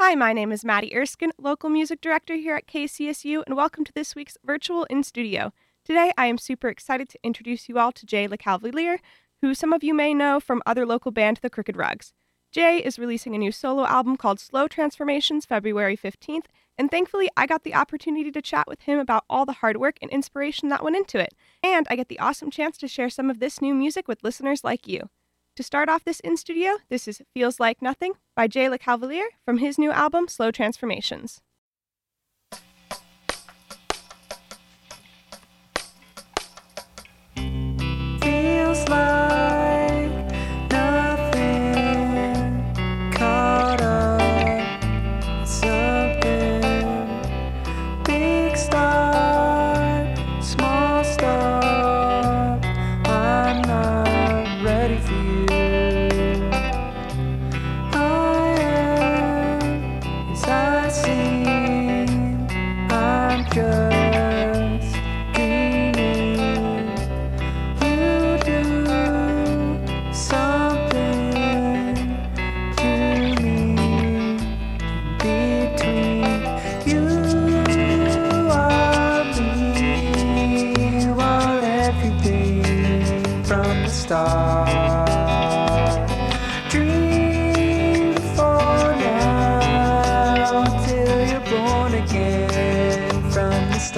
Hi, my name is Maddie Erskine, local music director here at KCSU, and welcome to this week's Virtual in Studio. Today, I am super excited to introduce you all to Jay LeCavalier, who some of you may know from other local band The Crooked Rugs. Jay is releasing a new solo album called Slow Transformations February 15th, and thankfully, I got the opportunity to chat with him about all the hard work and inspiration that went into it. And I get the awesome chance to share some of this new music with listeners like you. To start off this in studio, this is Feels Like Nothing by Jay LeCavalier from his new album Slow Transformations.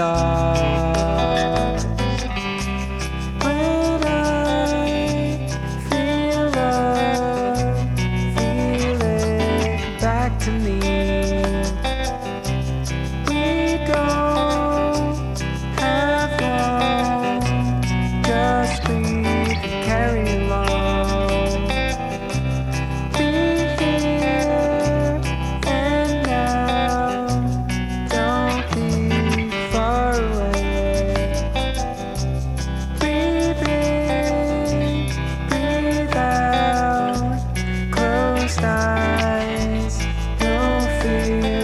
From the fear.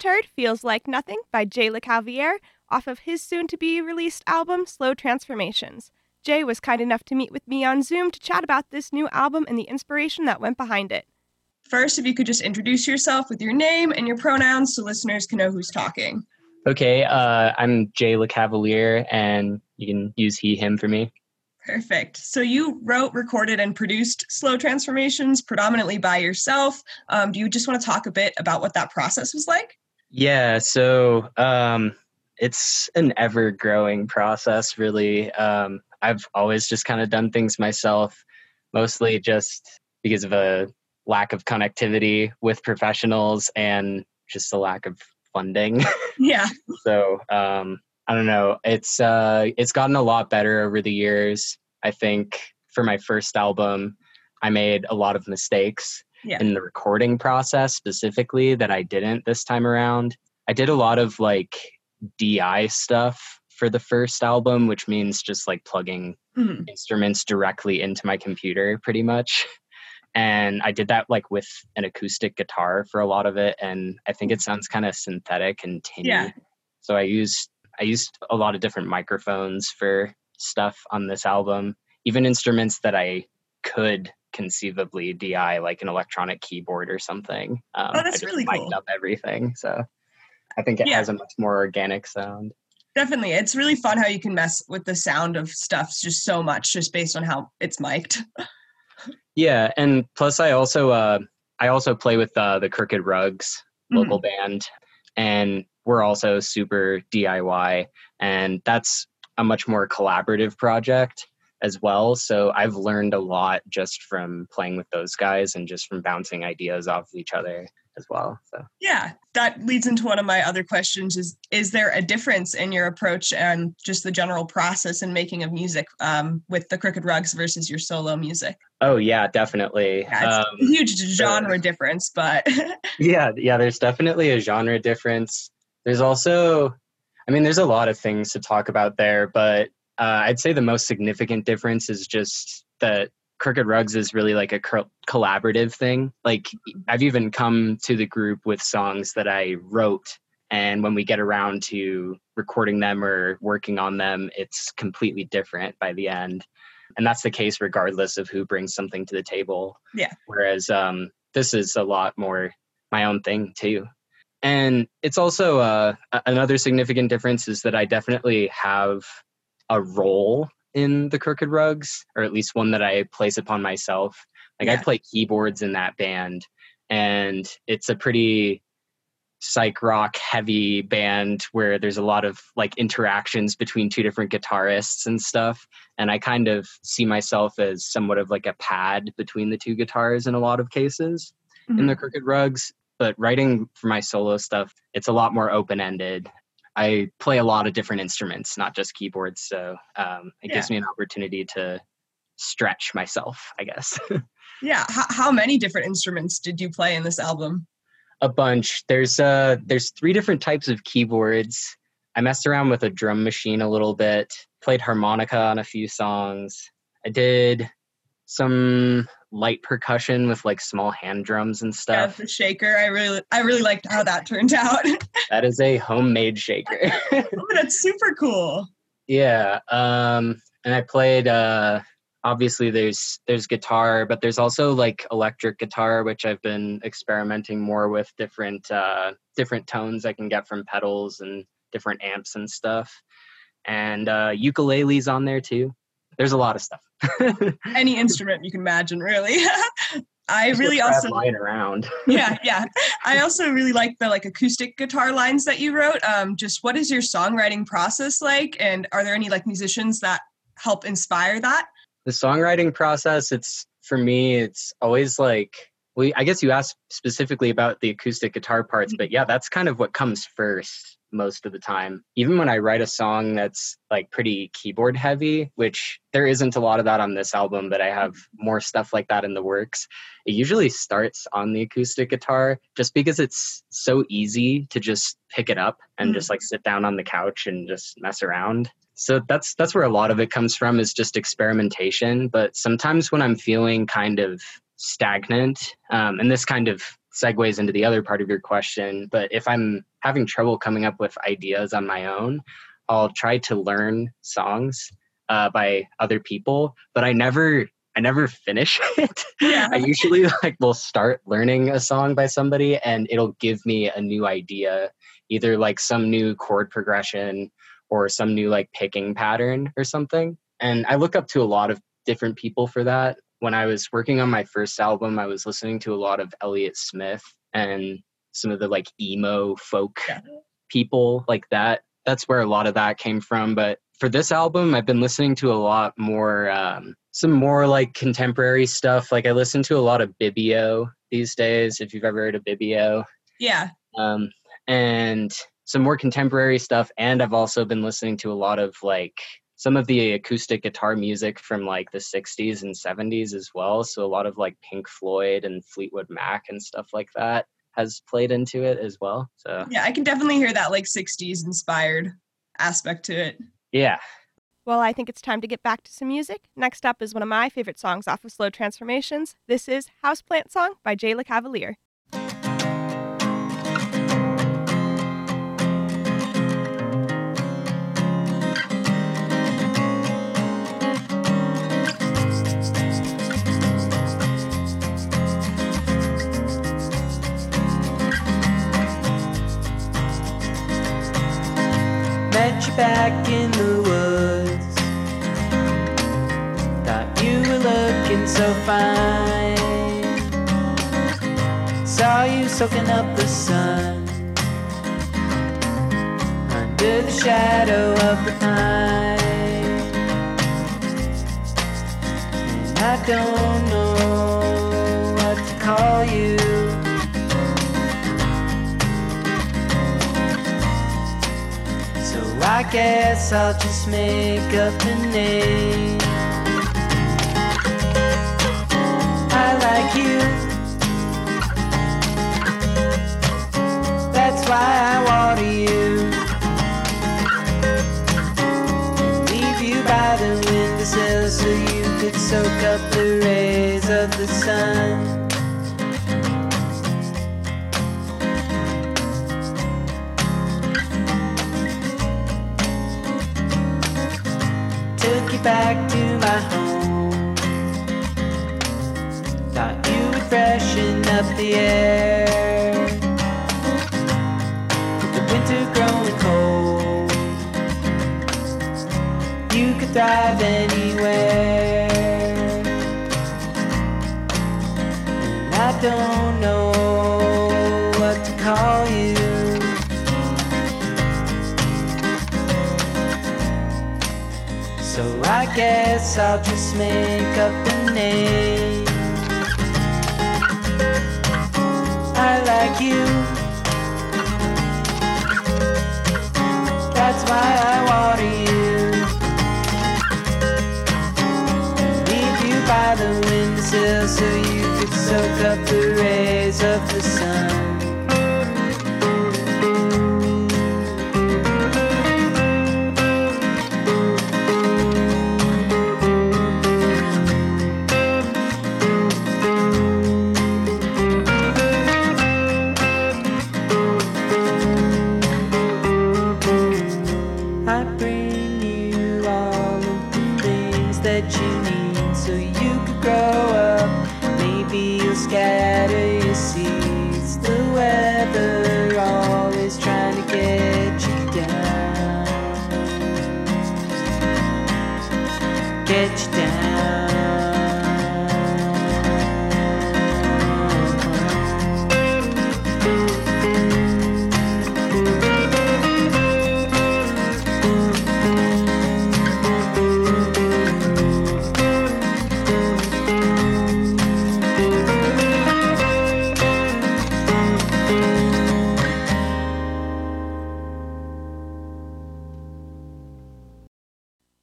Just heard Feels Like Nothing by Jay LeCavalier off of his soon to be released album Slow Transformations. Jay was kind enough to meet with me on Zoom to chat about this new album and the inspiration that went behind it. First, if you could just introduce yourself with your name and your pronouns so listeners can know who's talking. Okay, uh, I'm Jay LeCavalier, and you can use he, him for me. Perfect. So you wrote, recorded, and produced Slow Transformations predominantly by yourself. Um, do you just want to talk a bit about what that process was like? Yeah, so um, it's an ever growing process, really. Um, I've always just kind of done things myself, mostly just because of a lack of connectivity with professionals and just a lack of funding. Yeah. so um, I don't know. It's uh, it's gotten a lot better over the years. I think for my first album, I made a lot of mistakes, Yeah. in the recording process specifically that I didn't this time around. I did a lot of like DI stuff for the first album, which means just like plugging Mhm. instruments directly into my computer pretty much. And I did that like with an acoustic guitar for a lot of it. And I think it sounds kind of synthetic and tinny. Yeah. So I used I used a lot of different microphones for stuff on this album, even instruments that I could conceivably DI, like an electronic keyboard or something. Um, Oh, that's really mic'd cool. up everything. So I think it Yeah. has a much more organic sound. Definitely. It's really fun how you can mess with the sound of stuff just so much just based on how it's mic'd. Yeah, and plus I also uh I also play with uh, the Crooked Rugs local band and we're also super DIY and that's a much more collaborative project as well. So I've learned a lot just from playing with those guys and just from bouncing ideas off of each other as well. So Yeah, that leads into one of my other questions is is there a difference in your approach and just the general process and making of music um, with the Crooked Rugs versus your solo music? oh yeah, definitely. Yeah, it's Um, a huge genre difference, but yeah yeah there's definitely a genre difference there's also i mean there's a lot of things to talk about there but uh, i'd say the most significant difference is just that crooked rugs is really like a co- collaborative thing like i've even come to the group with songs that i wrote and when we get around to recording them or working on them it's completely different by the end and that's the case regardless of who brings something to the table Yeah. whereas um, this is a lot more my own thing too. And it's also uh, another significant difference is that I definitely have a role in the Crooked Rugs, or at least one that I place upon myself. Like I play keyboards in that band, and it's a pretty psych rock heavy band where there's a lot of like interactions between two different guitarists and stuff and i kind of see myself as somewhat of like a pad between the two guitars in a lot of cases in the mm-hmm. crooked rugs but writing for my solo stuff it's a lot more open-ended i play a lot of different instruments not just keyboards so um, it gives me an opportunity to stretch myself i guess. Yeah, how, how many different instruments did you play in this album? a bunch. There's uh there's three different types of keyboards. I messed around with a drum machine a little bit played harmonica on a few songs. I did some light percussion with like small hand drums and stuff. Yeah, the shaker. I really, I really liked how that turned out. that is a homemade shaker oh, that's super cool. yeah um and i played uh obviously there's there's guitar but there's also like electric guitar which i've been experimenting more with different uh different tones i can get from pedals and different amps and stuff and uh ukuleles on there too there's a lot of stuff Any instrument you can imagine, really. I Just really also lying around yeah, yeah. I also really like the like acoustic guitar lines that you wrote. Um, just what is your songwriting process like, and are there any like musicians that help inspire that? the songwriting process it's for me it's always like well i guess you asked specifically about the acoustic guitar parts but yeah that's kind of what comes first most of the time even when i write a song that's like pretty keyboard heavy which there isn't a lot of that on this album but i have more stuff like that in the works it usually starts on the acoustic guitar just because it's so easy to just pick it up and Mhm. just like sit down on the couch and just mess around so that's that's where a lot of it comes from is just experimentation but sometimes when i'm feeling kind of stagnant um, and this kind of segues into the other part of your question but if i'm having trouble coming up with ideas on my own i'll try to learn songs uh, by other people but i never i never finish it Yeah. i usually like will start learning a song by somebody and it'll give me a new idea either like some new chord progression or some new like picking pattern or something. And I look up to a lot of different people for that. When I was working on my first album, I was listening to a lot of Elliott Smith and some of the like emo folk Yeah. people like that. That's where a lot of that came from. But for this album, I've been listening to a lot more, um, some more like contemporary stuff. Like I listen to a lot of Bibio these days, if you've ever heard of Bibio Yeah. um, and some more contemporary stuff. And I've also been listening to a lot of like some of the acoustic guitar music from like the 60s and 70s as well. So a lot of like Pink Floyd and Fleetwood Mac and stuff like that has played into it as well. So Yeah, I can definitely hear that like 60s inspired aspect to it. yeah, Well, I think it's time to get back to some music. Next up is one of my favorite songs off of Slow Transformations. This is Houseplant Song by Jay LeCavalier. Met you back in the woods. Thought you were looking so fine. Saw you soaking up the sun. Under the shadow of the pine. And I don't know what to call you. I guess I'll just make up a name. I like you. That's why I water you. Leave you by the windowsill so you could soak up the rays of the sun. The air. With the winter growing cold, you could thrive anywhere. And I don't know what to call you. So I guess I'll just make up a name. Like you. That's why I water you. Leave you by the windowsill so you could soak up the rays of the sun.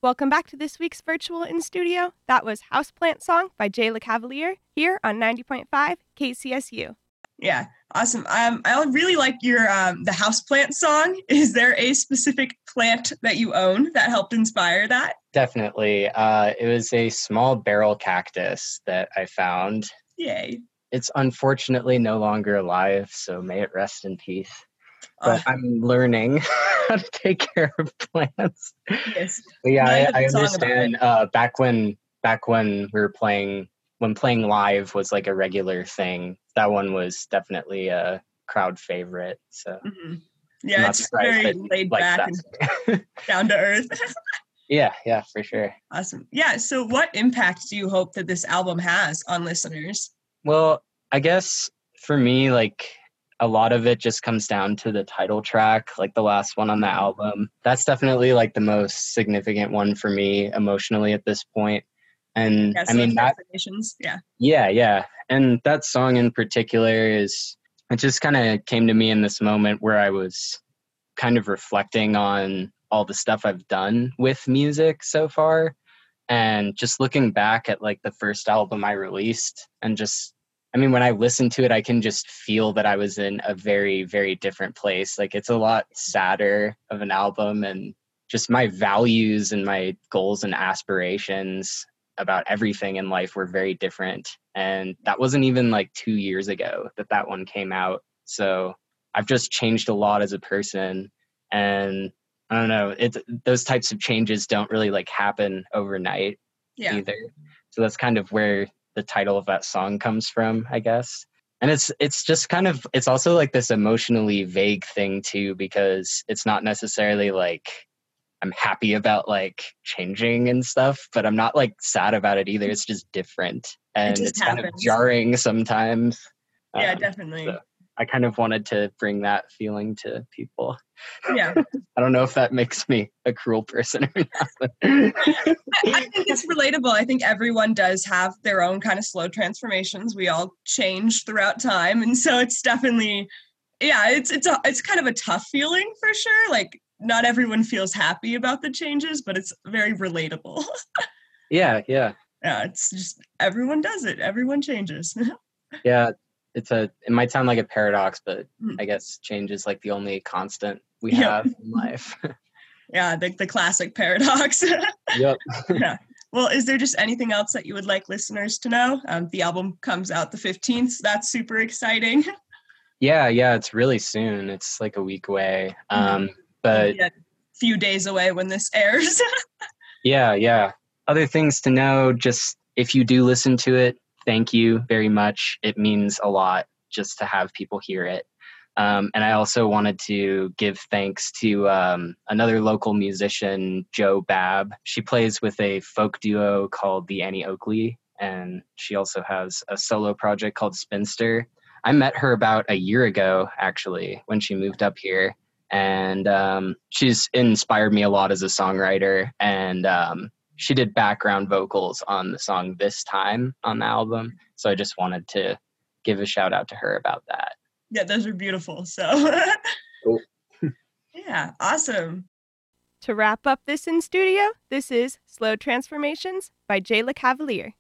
Welcome back to this week's Virtual in Studio. That was Houseplant Song by Jay LeCavalier here on 90.5 KCSU. Yeah, awesome. Um, I really like your um, the house plant song. Is there a specific plant that you own that helped inspire that? definitely. Uh, it was a small barrel cactus that I found. Yay! It's unfortunately no longer alive, so may it rest in peace. Uh, But I'm learning how to take care of plants. yes. But yeah, I I, have a I song about understand. Uh, back when back when we were playing, when playing live was like a regular thing. That one was definitely a crowd favorite. So Mhm. I'm Yeah, it's very laid like back that. and down to earth. yeah, yeah, for sure. awesome. Yeah. So, what impact do you hope that this album has on listeners? Well, I guess for me, like a lot of it just comes down to the title track, like the last one on the mm-hmm. album. That's definitely like the most significant one for me emotionally at this point. And Yeah, I mean that. Yeah. Yeah, yeah. And that song in particular is, it just kind of came to me in this moment where I was kind of reflecting on all the stuff I've done with music so far. And just looking back at like the first album I released and just I mean, when I listen to it, I can just feel that I was in a very, very different place. Like it's a lot sadder of an album, and just my values and my goals and aspirations about everything in life were very different. And that wasn't even like two years ago that that one came out. So I've just changed a lot as a person. And I don't know, it's those types of changes don't really like happen overnight Yeah. either. So that's kind of where the title of that song comes from, I guess. And it's it's just kind of it's also like this emotionally vague thing too because it's not necessarily like I'm happy about like changing and stuff, but I'm not like sad about it either. It's just different and just it's kind of jarring sometimes. Yeah, Um, definitely. so I kind of wanted to bring that feeling to people. Yeah. I don't know if that makes me a cruel person or not. I think it's relatable. I think everyone does have their own kind of slow transformations. We all change throughout time, and so it's definitely, yeah, it's it's a, it's kind of a tough feeling for sure. Like not everyone feels happy about the changes, but it's very relatable. yeah, yeah. yeah, it's just everyone does it. Everyone changes. Yeah, it's a it might sound like a paradox, but Mm. I guess change is like the only constant we Yep. have in life. yeah, the the classic paradox. yep. yeah. Well, is there just anything else that you would like listeners to know? Um, the album comes out the 15th, so that's super exciting. Yeah, yeah, it's really soon. It's like a week away. Mhm. Um but yeah, few days away when this airs. yeah, yeah. Other things to know, just if you do listen to it, thank you very much. It means a lot just to have people hear it. Um, and I also wanted to give thanks to um, another local musician, Joe Babb. She plays with a folk duo called the Annie Oakley, and she also has a solo project called Spinster. I met her about a year ago, actually, when she moved up here. And um, she's inspired me a lot as a songwriter. And um, she did background vocals on the song This Time on the album. So I just wanted to give a shout out to her about that. yeah, those are beautiful. So, Cool. yeah, awesome. To wrap up this in studio, this is Slow Transformations by Jay LeCavalier.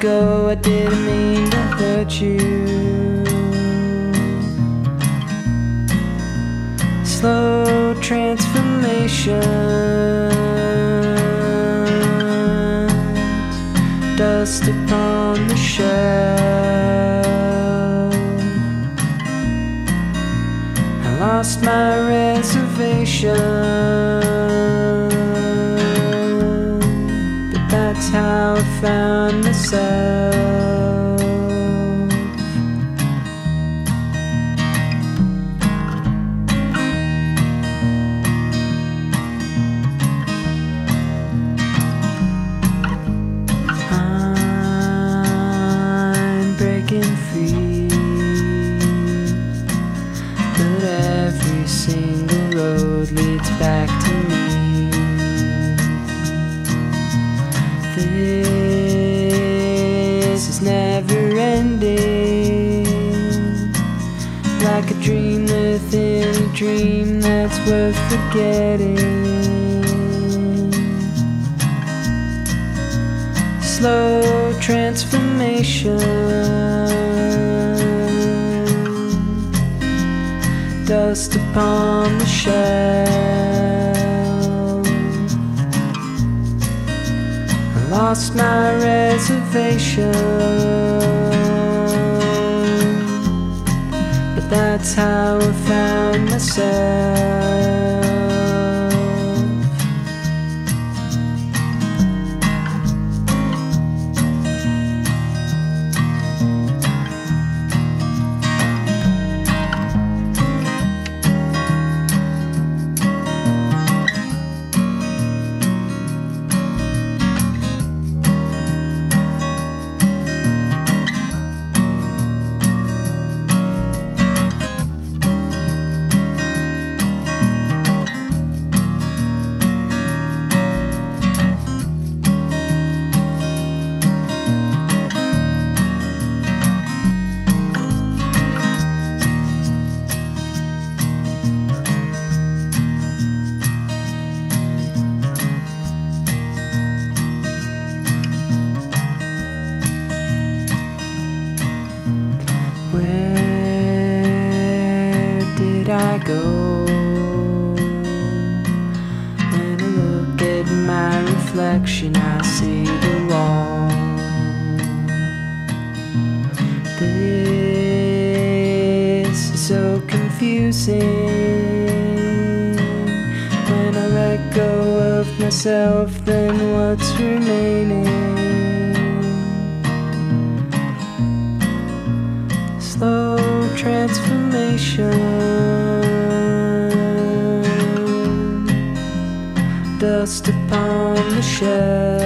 go, I didn't mean to hurt you. Slow transformation, dust upon the shelf. Forgetting. slow transformation. Dust upon the shell. I lost my reservation, but that's how I found myself. What's remaining? slow transformation. Dust upon the shell.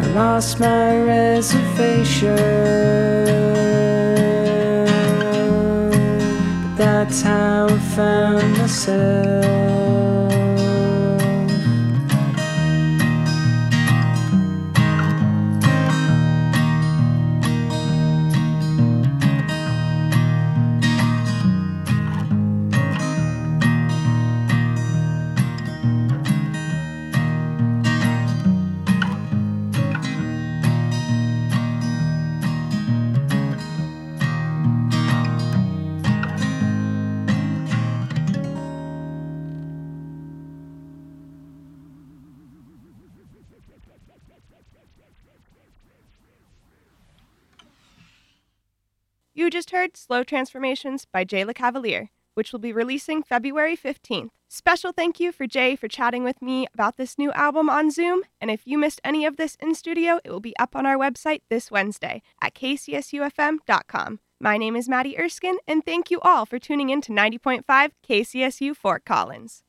I lost my reservation, but that's how I found myself. You just heard Slow Transformations by Jay LeCavalier, which will be releasing February 15th. Special thank you for Jay for chatting with me about this new album on Zoom. And if you missed any of this in studio, it will be up on our website this Wednesday at kcsufm.com. My name is Maddie Erskine, and thank you all for tuning in to 90.5 KCSU Fort Collins.